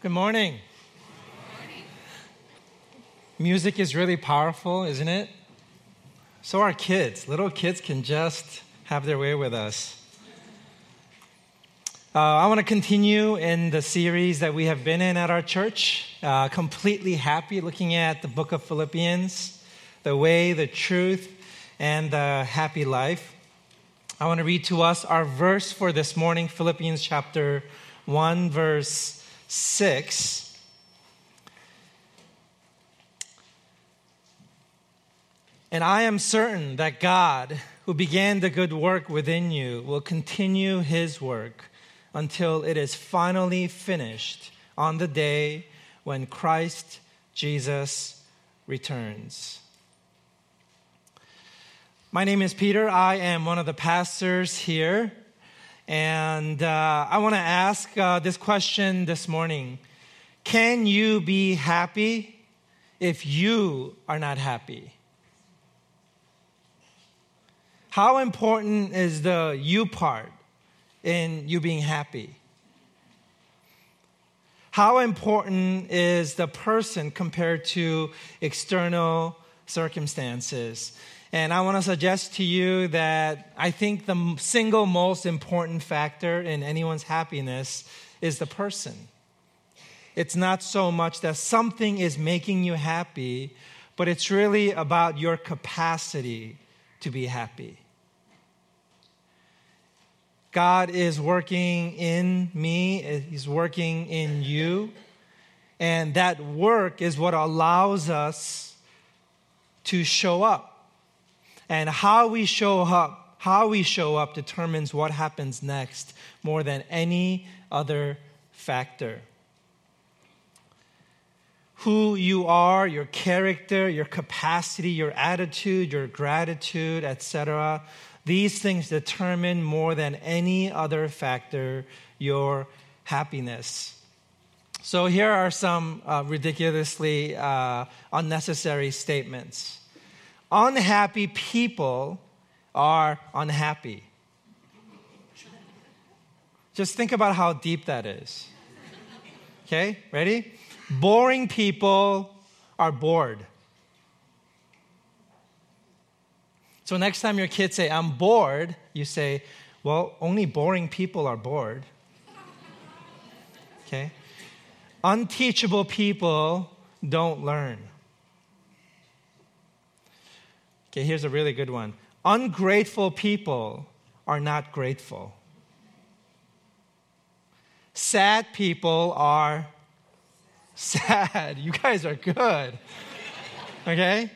Good morning. Music is really powerful, isn't it? So are kids. Little kids can just have their way with us. Uh, I want to continue in the series that we have been in at our church, uh, completely happy, looking at the book of Philippians, the way, the truth, and the happy life. I want to read to us our verse for this morning, Philippians chapter 1, verse 6. And I am certain that God, who began the good work within you, will continue his work until it is finally finished on the day when Christ Jesus returns. My name is Peter. I am one of the pastors here and uh, I want to ask uh, this question this morning Can you be happy if you are not happy? How important is the you part in you being happy? How important is the person compared to external circumstances? And I want to suggest to you that I think the single most important factor in anyone's happiness is the person. It's not so much that something is making you happy, but it's really about your capacity to be happy. God is working in me, eh, He's working in you. And that work is what allows us to show up and how we show up, how we show up determines what happens next more than any other factor. Who you are, your character, your capacity, your attitude, your gratitude, etc. These things determine more than any other factor your happiness. So here are some uh, ridiculously uh, unnecessary statements. Unhappy people are unhappy. Just think about how deep that is. Okay, ready? Boring people are bored. So next time your kids say, I'm bored, you say, well, only boring people are bored. Okay? Unteachable people don't learn. Okay, here's a really good one. Ungrateful people are not grateful. Sad people are sad. You guys are good. Okay?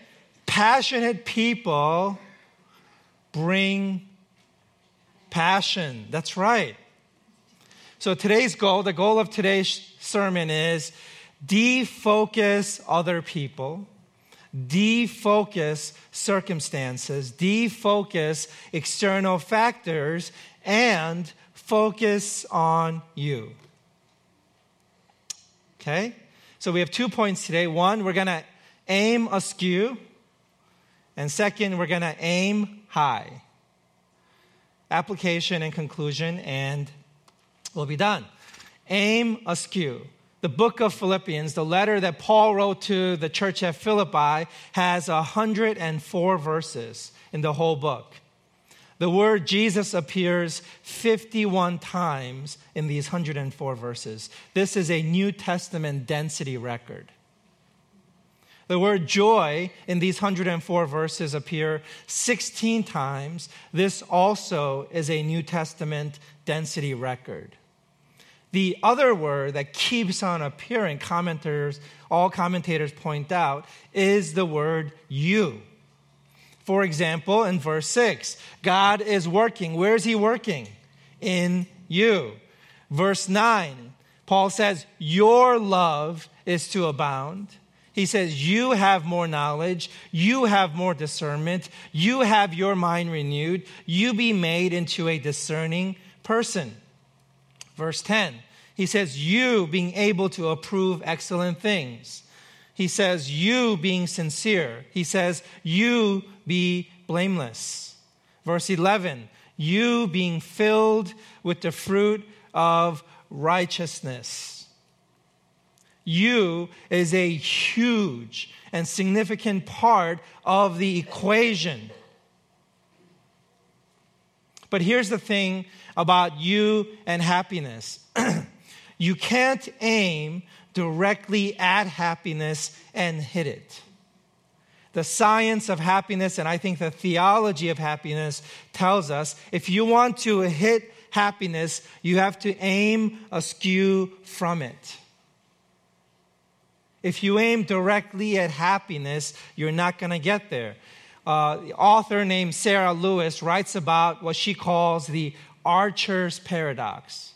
Passionate people bring passion. That's right. So today's goal, the goal of today's sermon is defocus other people defocus circumstances, defocus external factors, and focus on you. Okay? So we have two points today. One, we're going to aim askew. And second, we're going to aim high. Application and conclusion, and we'll be done. Aim askew the book of Philippians, the letter that Paul wrote to the church at Philippi, has 104 verses in the whole book. The word Jesus appears 51 times in these 104 verses. This is a New Testament density record. The word joy in these 104 verses appear 16 times. This also is a New Testament density record. The other word that keeps on appearing, commenters, all commentators point out, is the word you. For example, in verse 6, God is working. Where is He working? In you. Verse 9, Paul says, Your love is to abound. He says, You have more knowledge. You have more discernment. You have your mind renewed. You be made into a discerning person. Verse 10, he says, You being able to approve excellent things. He says, You being sincere. He says, You be blameless. Verse 11, You being filled with the fruit of righteousness. You is a huge and significant part of the equation. But here's the thing about you and happiness you can't aim directly at happiness and hit it. The science of happiness, and I think the theology of happiness, tells us if you want to hit happiness, you have to aim askew from it. If you aim directly at happiness, you're not going to get there. Uh, the author named Sarah Lewis writes about what she calls the archer's paradox.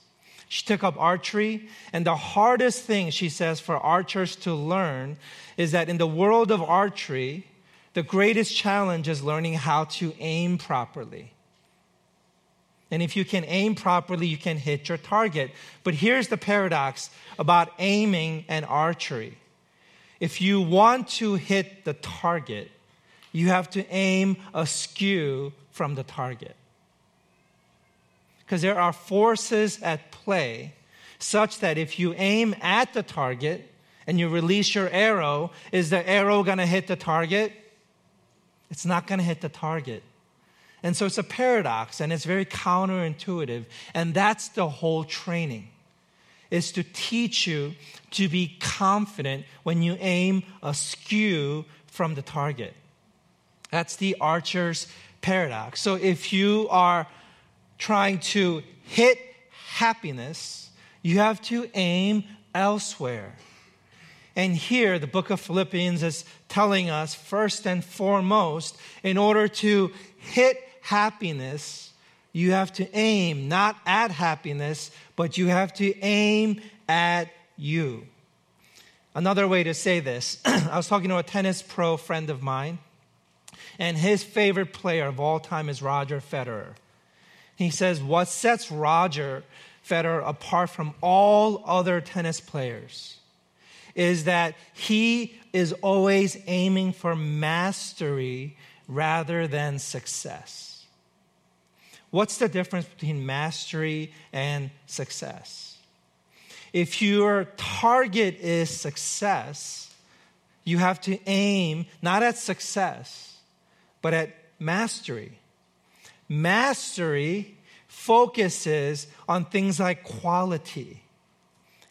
She took up archery, and the hardest thing, she says, for archers to learn is that in the world of archery, the greatest challenge is learning how to aim properly. And if you can aim properly, you can hit your target. But here's the paradox about aiming and archery if you want to hit the target, you have to aim askew from the target. Because there are forces at play such that if you aim at the target and you release your arrow, is the arrow going to hit the target? It's not going to hit the target. And so it's a paradox and it's very counterintuitive. And that's the whole training is to teach you to be confident when you aim askew from the target. That's the archer's paradox. So if you are trying to hit happiness, you have to aim elsewhere. And here, the book of Philippians is telling us, first and foremost, in order to hit happiness, you have to aim not at happiness, but you have to aim at you. Another way to say this I was talking to a tennis pro friend of mine, and his favorite player of all time is Roger Federer. He says, What sets Roger Federer apart from all other tennis players is that he is always aiming for mastery rather than success. What's the difference between mastery and success? If your target is success, you have to aim not at success, but at mastery. Mastery focuses on things like quality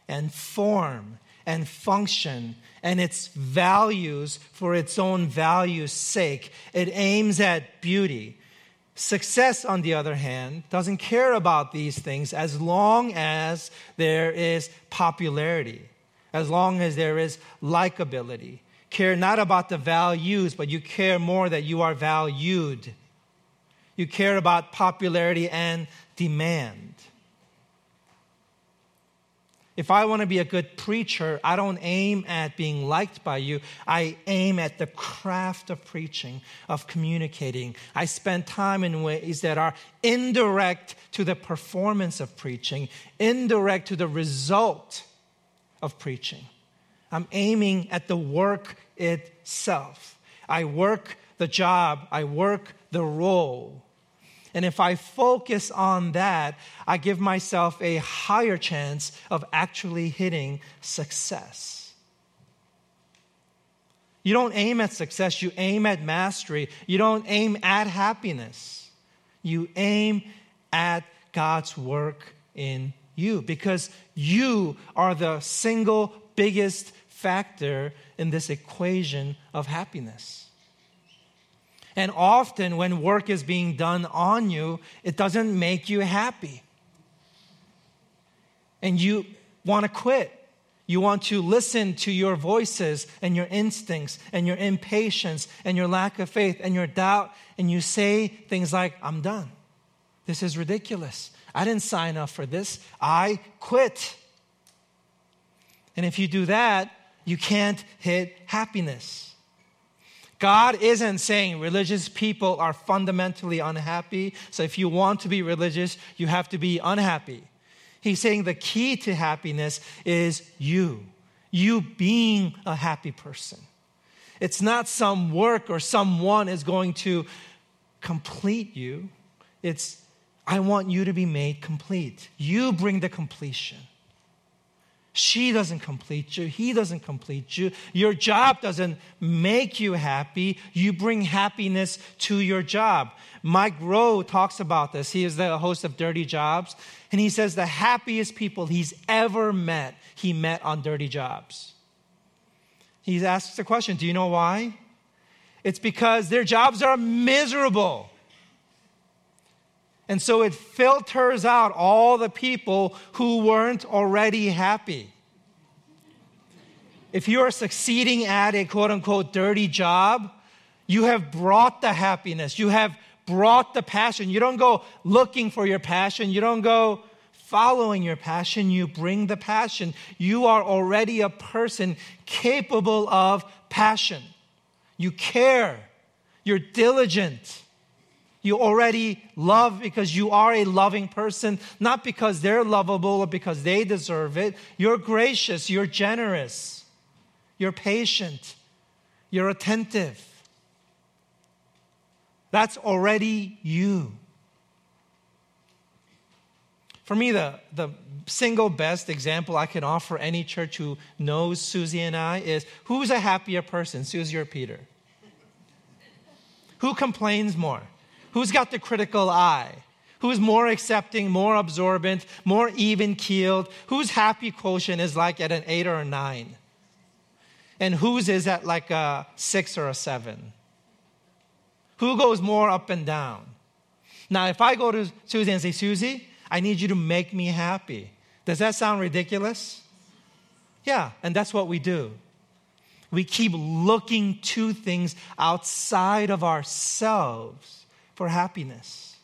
and form and function and its values for its own value's sake. It aims at beauty. Success, on the other hand, doesn't care about these things as long as there is popularity, as long as there is likability. Care not about the values, but you care more that you are valued. You care about popularity and demand. If I want to be a good preacher, I don't aim at being liked by you. I aim at the craft of preaching, of communicating. I spend time in ways that are indirect to the performance of preaching, indirect to the result of preaching. I'm aiming at the work itself. I work the job, I work the role. And if I focus on that, I give myself a higher chance of actually hitting success. You don't aim at success, you aim at mastery. You don't aim at happiness. You aim at God's work in you because you are the single biggest factor in this equation of happiness. And often, when work is being done on you, it doesn't make you happy. And you want to quit. You want to listen to your voices and your instincts and your impatience and your lack of faith and your doubt. And you say things like, I'm done. This is ridiculous. I didn't sign up for this. I quit. And if you do that, you can't hit happiness. God isn't saying religious people are fundamentally unhappy. So if you want to be religious, you have to be unhappy. He's saying the key to happiness is you, you being a happy person. It's not some work or someone is going to complete you. It's, I want you to be made complete. You bring the completion. She doesn't complete you. He doesn't complete you. Your job doesn't make you happy. You bring happiness to your job. Mike Rowe talks about this. He is the host of Dirty Jobs. And he says the happiest people he's ever met, he met on Dirty Jobs. He asks the question Do you know why? It's because their jobs are miserable. And so it filters out all the people who weren't already happy. If you are succeeding at a quote unquote dirty job, you have brought the happiness. You have brought the passion. You don't go looking for your passion. You don't go following your passion. You bring the passion. You are already a person capable of passion. You care. You're diligent. You already love because you are a loving person, not because they're lovable or because they deserve it. You're gracious, you're generous, you're patient, you're attentive. That's already you. For me, the, the single best example I can offer any church who knows Susie and I is who's a happier person, Susie or Peter? Who complains more? Who's got the critical eye? Who's more accepting, more absorbent, more even keeled? Whose happy quotient is like at an eight or a nine? And whose is at like a six or a seven? Who goes more up and down? Now, if I go to Susie and say, Susie, I need you to make me happy, does that sound ridiculous? Yeah, and that's what we do. We keep looking to things outside of ourselves for happiness.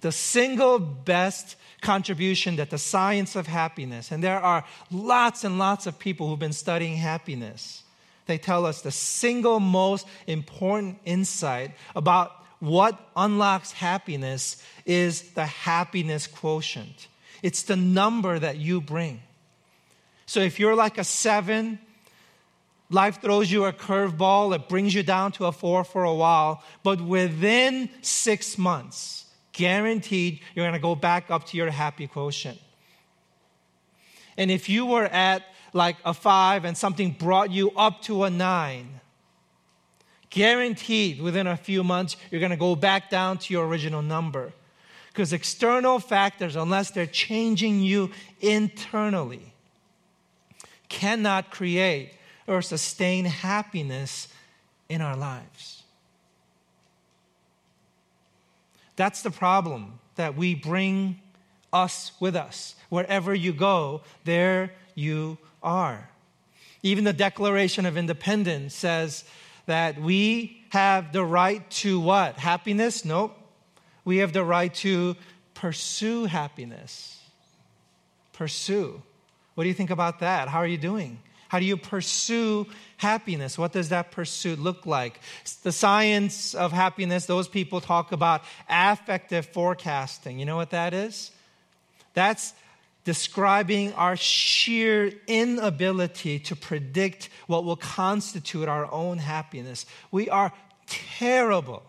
The single best contribution that the science of happiness, and there are lots and lots of people who've been studying happiness, they tell us the single most important insight about what unlocks happiness is the happiness quotient. It's the number that you bring. So if you're like a seven, life throws you a curveball, it brings you down to a four for a while, but within six months, guaranteed, you're to go back up to your happy quotient. And if you were at like a five and something brought you up to a nine, guaranteed within a few months, you're to go back down to your original number. Because external factors, unless they're changing you internally, cannot create or sustain happiness in our lives. That's the problem that we bring us with us. Wherever you go, there you are. Even the Declaration of Independence says that we have the right to what? Happiness? Nope. We have the right to pursue happiness. Pursue. What do you think about that? How are you doing? How do you pursue happiness? What does that pursuit look like? The science of happiness, those people talk about affective forecasting. You know what that is? That's describing our sheer inability to predict what will constitute our own happiness. We are terrible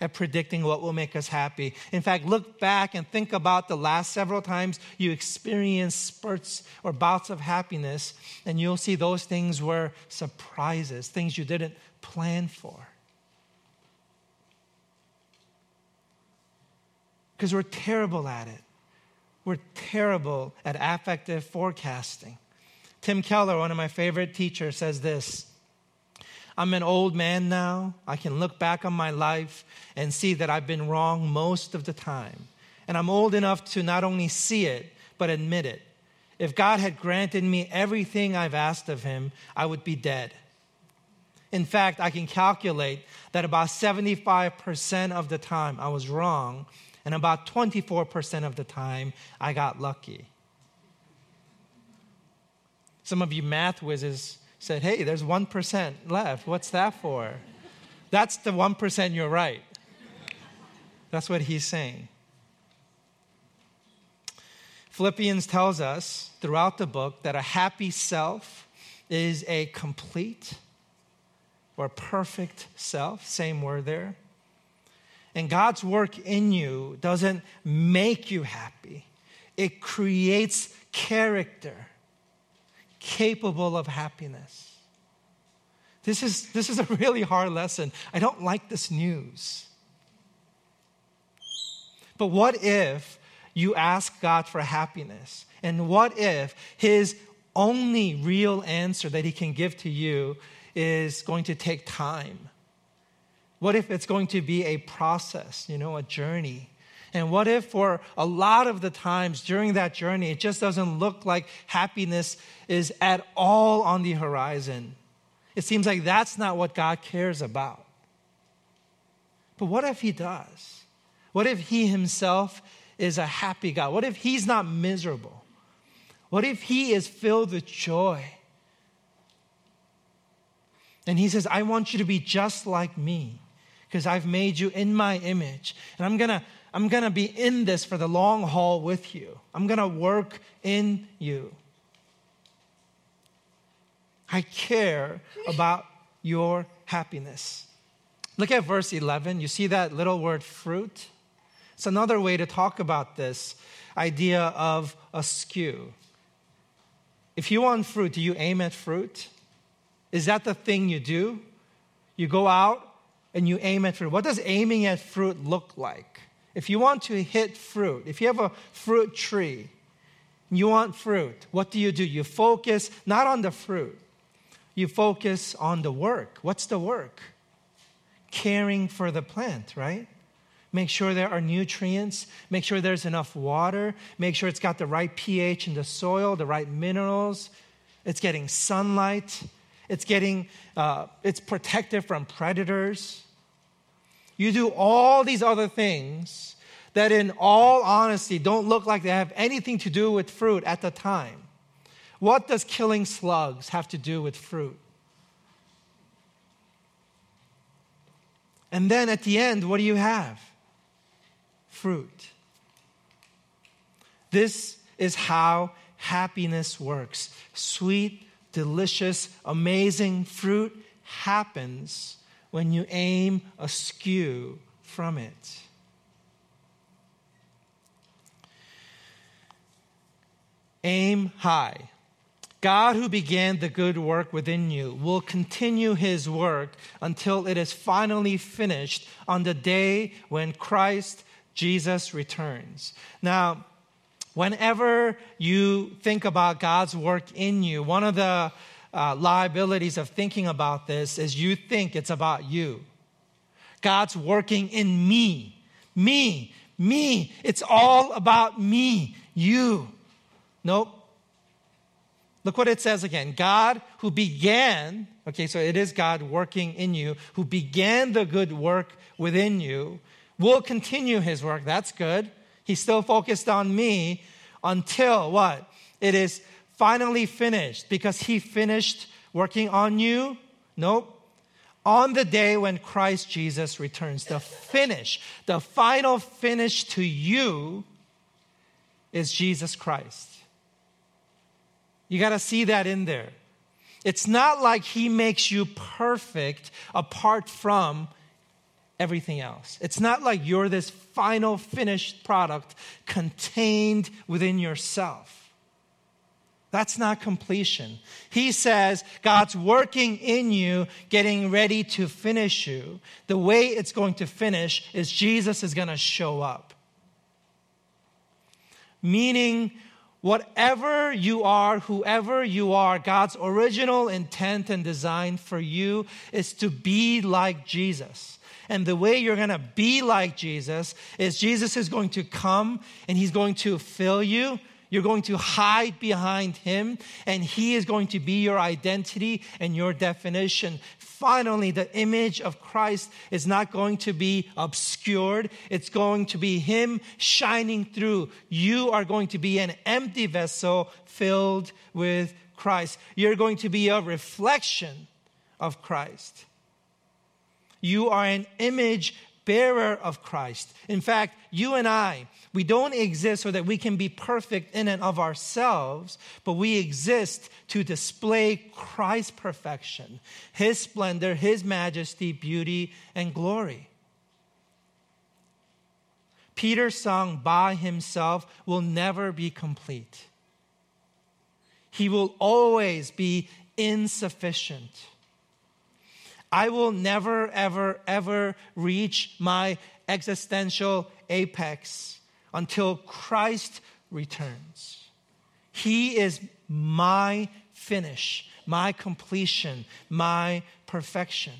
at predicting what will make us happy. In fact, look back and think about the last several times you experienced spurts or bouts of happiness, and you'll see those things were surprises, things you didn't plan for. Because we're terrible at it. We're terrible at affective forecasting. Tim Keller, one of my favorite teachers, says this I'm an old man now. I can look back on my life and see that I've been wrong most of the time. And I'm old enough to not only see it, but admit it. If God had granted me everything I've asked of Him, I would be dead. In fact, I can calculate that about 75% of the time I was wrong, and about 24% of the time I got lucky. Some of you math whizzes said, Hey, there's 1% left. What's that for? That's the 1% you're right. That's what he's saying. Philippians tells us throughout the book that a happy self is a complete or perfect self, same word there. And God's work in you doesn't make you happy, it creates character capable of happiness. This is, this is a really hard lesson. I don't like this news. But what if you ask God for happiness? And what if His only real answer that He can give to you is going to take time? What if it's going to be a process, you know, a journey? And what if, for a lot of the times during that journey, it just doesn't look like happiness is at all on the horizon? It seems like that's not what God cares about. But what if He does? What if He Himself is a happy God? What if He's not miserable? What if He is filled with joy? And He says, I want you to be just like me because I've made you in my image. And I'm going to I'm going to be in this for the long haul with you. I'm going to work in you. I care about your happiness. Look at verse 11. You see that little word fruit? It's another way to talk about this idea of askew. If you want fruit, do you aim at fruit? Is that the thing you do? You go out and you aim at fruit. What does aiming at fruit look like? If you want to hit fruit, if you have a fruit tree, you want fruit, what do you do? You focus not on the fruit, you focus on the work. What's the work? Caring for the plant, right? Make sure there are nutrients, make sure there's enough water, make sure it's got the right pH in the soil, the right minerals, it's getting sunlight, it's getting, uh, it's protected from predators. You do all these other things that, in all honesty, don't look like they have anything to do with fruit at the time. What does killing slugs have to do with fruit? And then at the end, what do you have? Fruit. This is how happiness works. Sweet, delicious, amazing fruit happens when you aim askew from it. Aim high. God, who began the good work within you, will continue his work until it is finally finished on the day when Christ Jesus returns. Now, whenever you think about God's work in you, one of the uh, liabilities of thinking about this is you think it's about you. God's working in me, me, me. It's all about me, you. Nope. Look what it says again. God who began, okay, so it is God working in you, who began the good work within you, will continue his work. That's good. He's still focused on me until what? It is finally finished because he finished working on you. Nope. On the day when Christ Jesus returns, the finish, the final finish to you is Jesus Christ. You got to see that in there. It's not like He makes you perfect apart from everything else. It's not like you're this final finished product contained within yourself. That's not completion. He says God's working in you, getting ready to finish you. The way it's going to finish is Jesus is going to show up. Meaning, Whatever you are, whoever you are, God's original intent and design for you is to be like Jesus. And the way you're going to be like Jesus is Jesus is going to come and he's going to fill you. You're going to hide behind him, and he is going to be your identity and your definition finally, the image of Christ is not going to be obscured. It's going to be Him shining through. You are going to be an empty vessel filled with Christ. You're going to be a reflection of Christ. You are an image bearer of Christ. In fact, you and I, we don't exist so that we can be perfect in and of ourselves, but we exist to display Christ's perfection, His splendor, His majesty, beauty, and glory. Peter Sung by himself will never be complete. He will always be insufficient. I will never, ever, ever reach my existential apex until Christ returns. He is my finish, my completion, my perfection.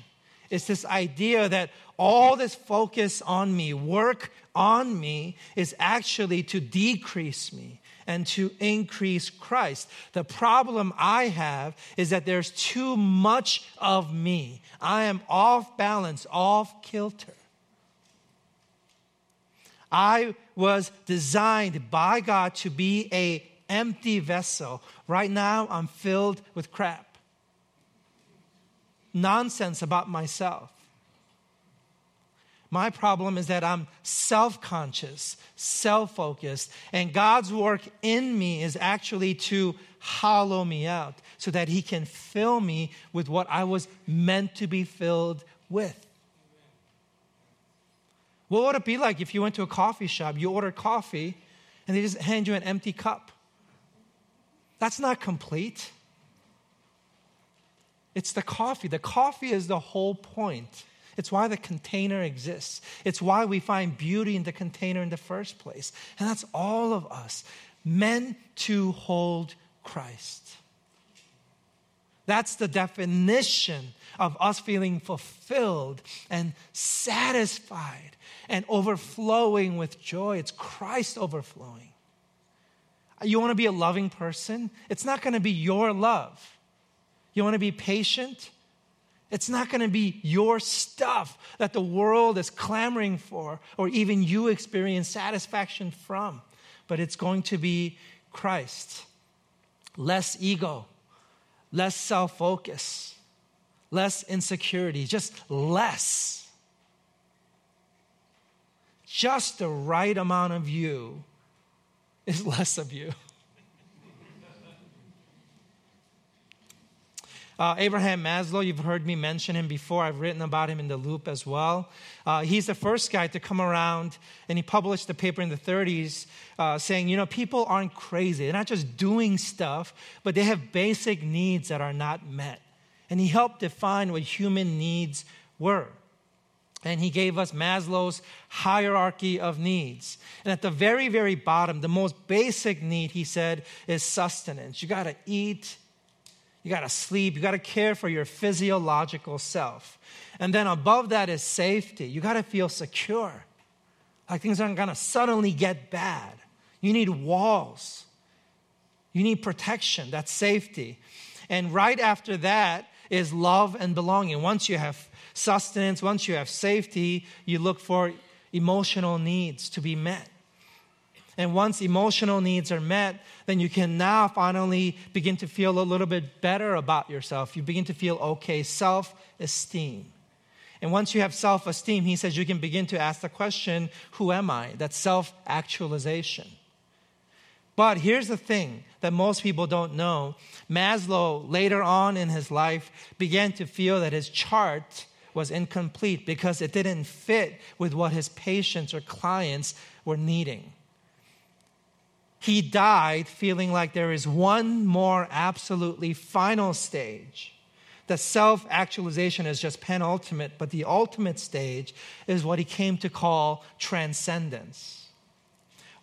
It's this idea that all this focus on me, work on me, is actually to decrease me and to increase Christ. The problem I have is that there's too much of me. I am off balance, off kilter. I was designed by God to be a empty vessel. Right now I'm filled with crap. Nonsense about myself. My problem is that I'm self conscious, self focused, and God's work in me is actually to hollow me out so that He can fill me with what I was meant to be filled with. What would it be like if you went to a coffee shop, you ordered coffee, and they just hand you an empty cup? That's not complete. It's the coffee. The coffee is the whole point. It's why the container exists. It's why we find beauty in the container in the first place. And that's all of us meant to hold Christ. That's the definition of us feeling fulfilled and satisfied and overflowing with joy. It's Christ overflowing. You want to be a loving person? It's not going to be your love. You want to be patient? It's not going to be your stuff that the world is clamoring for or even you experience satisfaction from, but it's going to be Christ. Less ego, less self focus, less insecurity, just less. Just the right amount of you is less of you. Uh, Abraham Maslow, you've heard me mention him before. I've written about him in the loop as well. Uh, he's the first guy to come around, and he published a paper in the 30s uh, saying, you know, people aren't crazy. They're not just doing stuff, but they have basic needs that are not met. And he helped define what human needs were. And he gave us Maslow's hierarchy of needs. And at the very, very bottom, the most basic need, he said, is sustenance. You got to eat, you got to sleep. You got to care for your physiological self. And then above that is safety. You got to feel secure. Like things aren't going to suddenly get bad. You need walls. You need protection. That's safety. And right after that is love and belonging. Once you have sustenance, once you have safety, you look for emotional needs to be met. And once emotional needs are met, then you can now finally begin to feel a little bit better about yourself. You begin to feel okay, self esteem. And once you have self esteem, he says you can begin to ask the question, Who am I? That's self actualization. But here's the thing that most people don't know Maslow, later on in his life, began to feel that his chart was incomplete because it didn't fit with what his patients or clients were needing he died feeling like there is one more absolutely final stage. The self actualization is just penultimate, but the ultimate stage is what he came to call transcendence.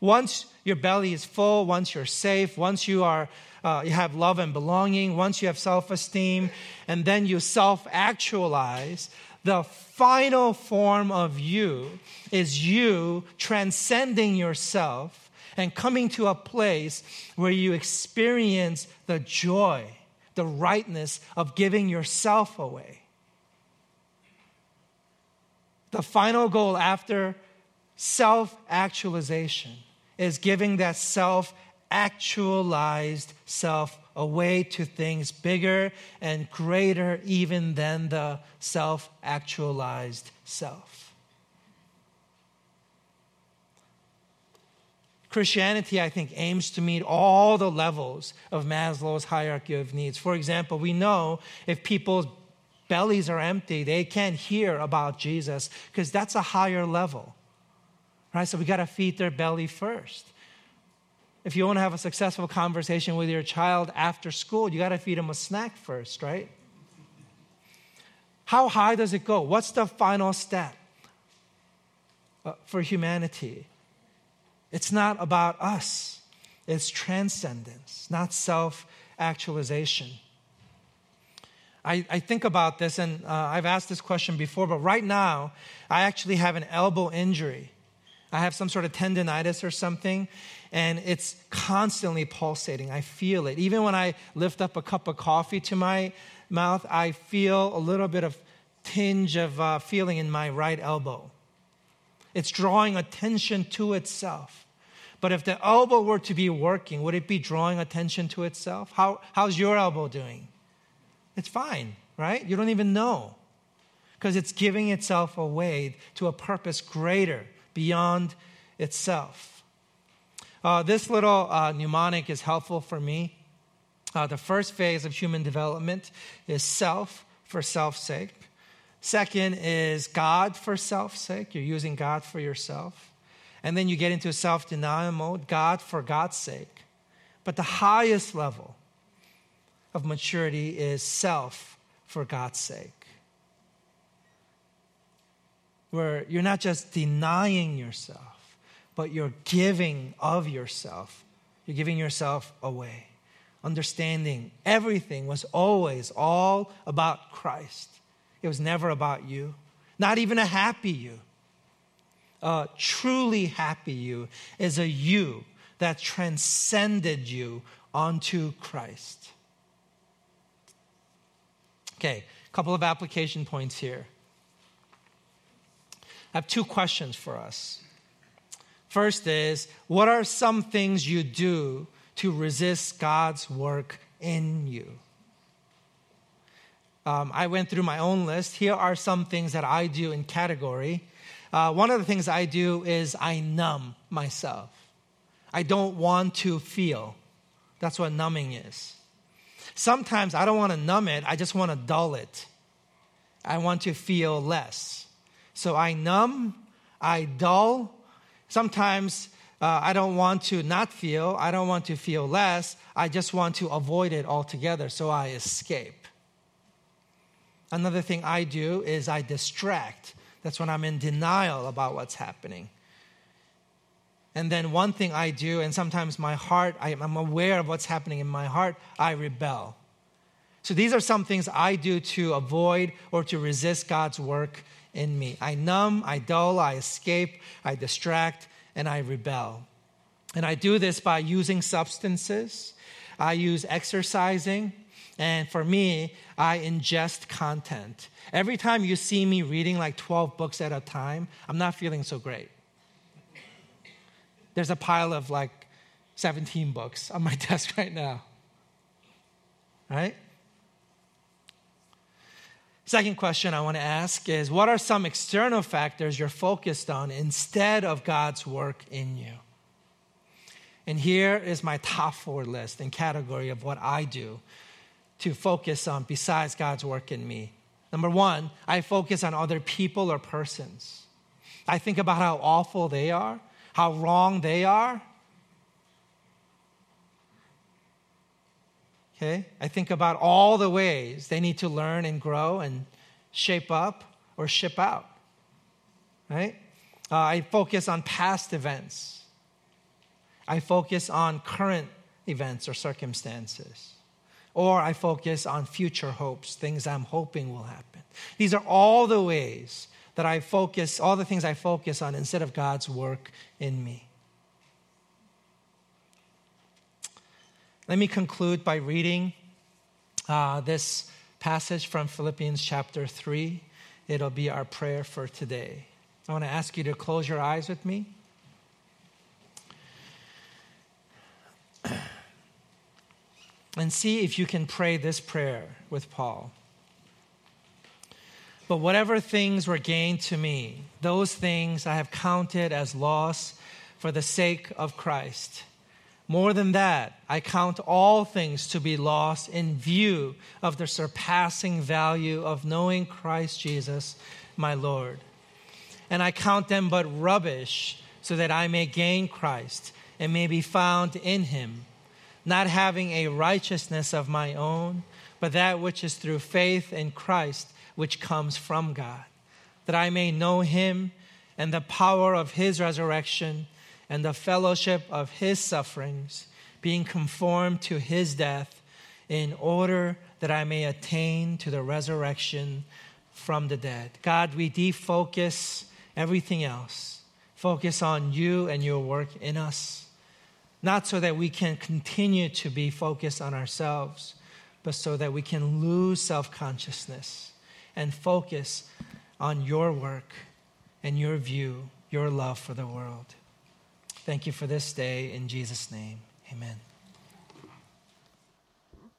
Once your belly is full, once you're safe, once you are uh, you have love and belonging, once you have self esteem, and then you self actualize, the final form of you is you transcending yourself and coming to a place where you experience the joy, the rightness of giving yourself away. The final goal after self actualization is giving that self actualized self away to things bigger and greater even than the self actualized self. Christianity, I think, aims to meet all the levels of Maslow's hierarchy of needs. For example, we know if people's bellies are empty, they can't hear about Jesus because that's a higher level. Right? So we got to feed their belly first. if you want to have a successful conversation with your child after school, you got to feed them a snack first, right? How high does it go? What's the final step uh, for humanity? It's not about us, it's transcendence, not self actualization. I, I, think about this, and uh, I've asked this question before, but right now, I actually have an elbow injury. I have some sort of tendonitis or something, and it's constantly pulsating. I feel it. Even when I lift up a cup of coffee to my mouth, I feel a little bit of tinge of uh, feeling in my right elbow. It's drawing attention to itself. But if the elbow were to be working, would it be drawing attention to itself? How, how's your elbow doing? It's fine, right? You don't even know because it's giving itself away to a purpose greater beyond itself. Uh, this little uh, mnemonic is helpful for me. Uh, the first phase of human development is self for self's sake. Second is God for self's sake. You're using God for yourself. And then you get into self denial mode, God for God's sake. But the highest level of maturity is self for God's sake where you're not just denying yourself, but you're giving of yourself. You're giving yourself away. Understanding everything was always all about Christ. It was never about you, not even a happy you. A truly happy you is a you that transcended you onto Christ. Okay, a couple of application points here. I have two questions for us. First is what are some things you do to resist God's work in you? Um, I went through my own list. Here are some things that I do in category. Uh, one of the things I do is I numb myself. I don't want to feel. That's what numbing is. Sometimes I don't want to numb it, I just want to dull it. I want to feel less. So I numb, I dull. Sometimes uh, I don't want to not feel, I don't want to feel less. I just want to avoid it altogether, so I escape. Another thing I do is I distract. That's when I'm in denial about what's happening. And then one thing I do, and sometimes my heart, I'm aware of what's happening in my heart, I rebel. So these are some things I do to avoid or to resist God's work in me. I numb, I dull, I escape, I distract, and I rebel. And I do this by using substances, I use exercising, and for me, I ingest content. Every time you see me reading like 12 books at a time, I'm not feeling so great. There's a pile of like 17 books on my desk right now. Right? Second question I want to ask is what are some external factors you're focused on instead of God's work in you? And here is my top four list and category of what I do to focus on besides God's work in me. Number one, I focus on other people or persons. I think about how awful they are, how wrong they are, Okay? I think about all the ways they need to learn and grow and shape up or ship out. Right? Uh, I focus on past events. I focus on current events or circumstances. Or I focus on future hopes, things I'm hoping will happen. These are all the ways that I focus, all the things I focus on instead of God's work in me. Let me conclude by reading uh, this passage from Philippians chapter 3. It'll be our prayer for today. I want to ask you to close your eyes with me. And see if you can pray this prayer with Paul. But whatever things were gained to me, those things I have counted as loss for the sake of Christ. More than that, I count all things to be lost in view of the surpassing value of knowing Christ Jesus, my Lord. And I count them but rubbish so that I may gain Christ and may be found in him, not having a righteousness of my own, but that which is through faith in Christ, which comes from God, that I may know him and the power of his resurrection and the fellowship of his sufferings, being conformed to his death, in order that I may attain to the resurrection from the dead. God, we defocus everything else. Focus on you and your work in us. Not so that we can continue to be focused on ourselves, but so that we can lose self consciousness and focus on your work and your view, your love for the world. Thank you for this day. In Jesus' name, amen.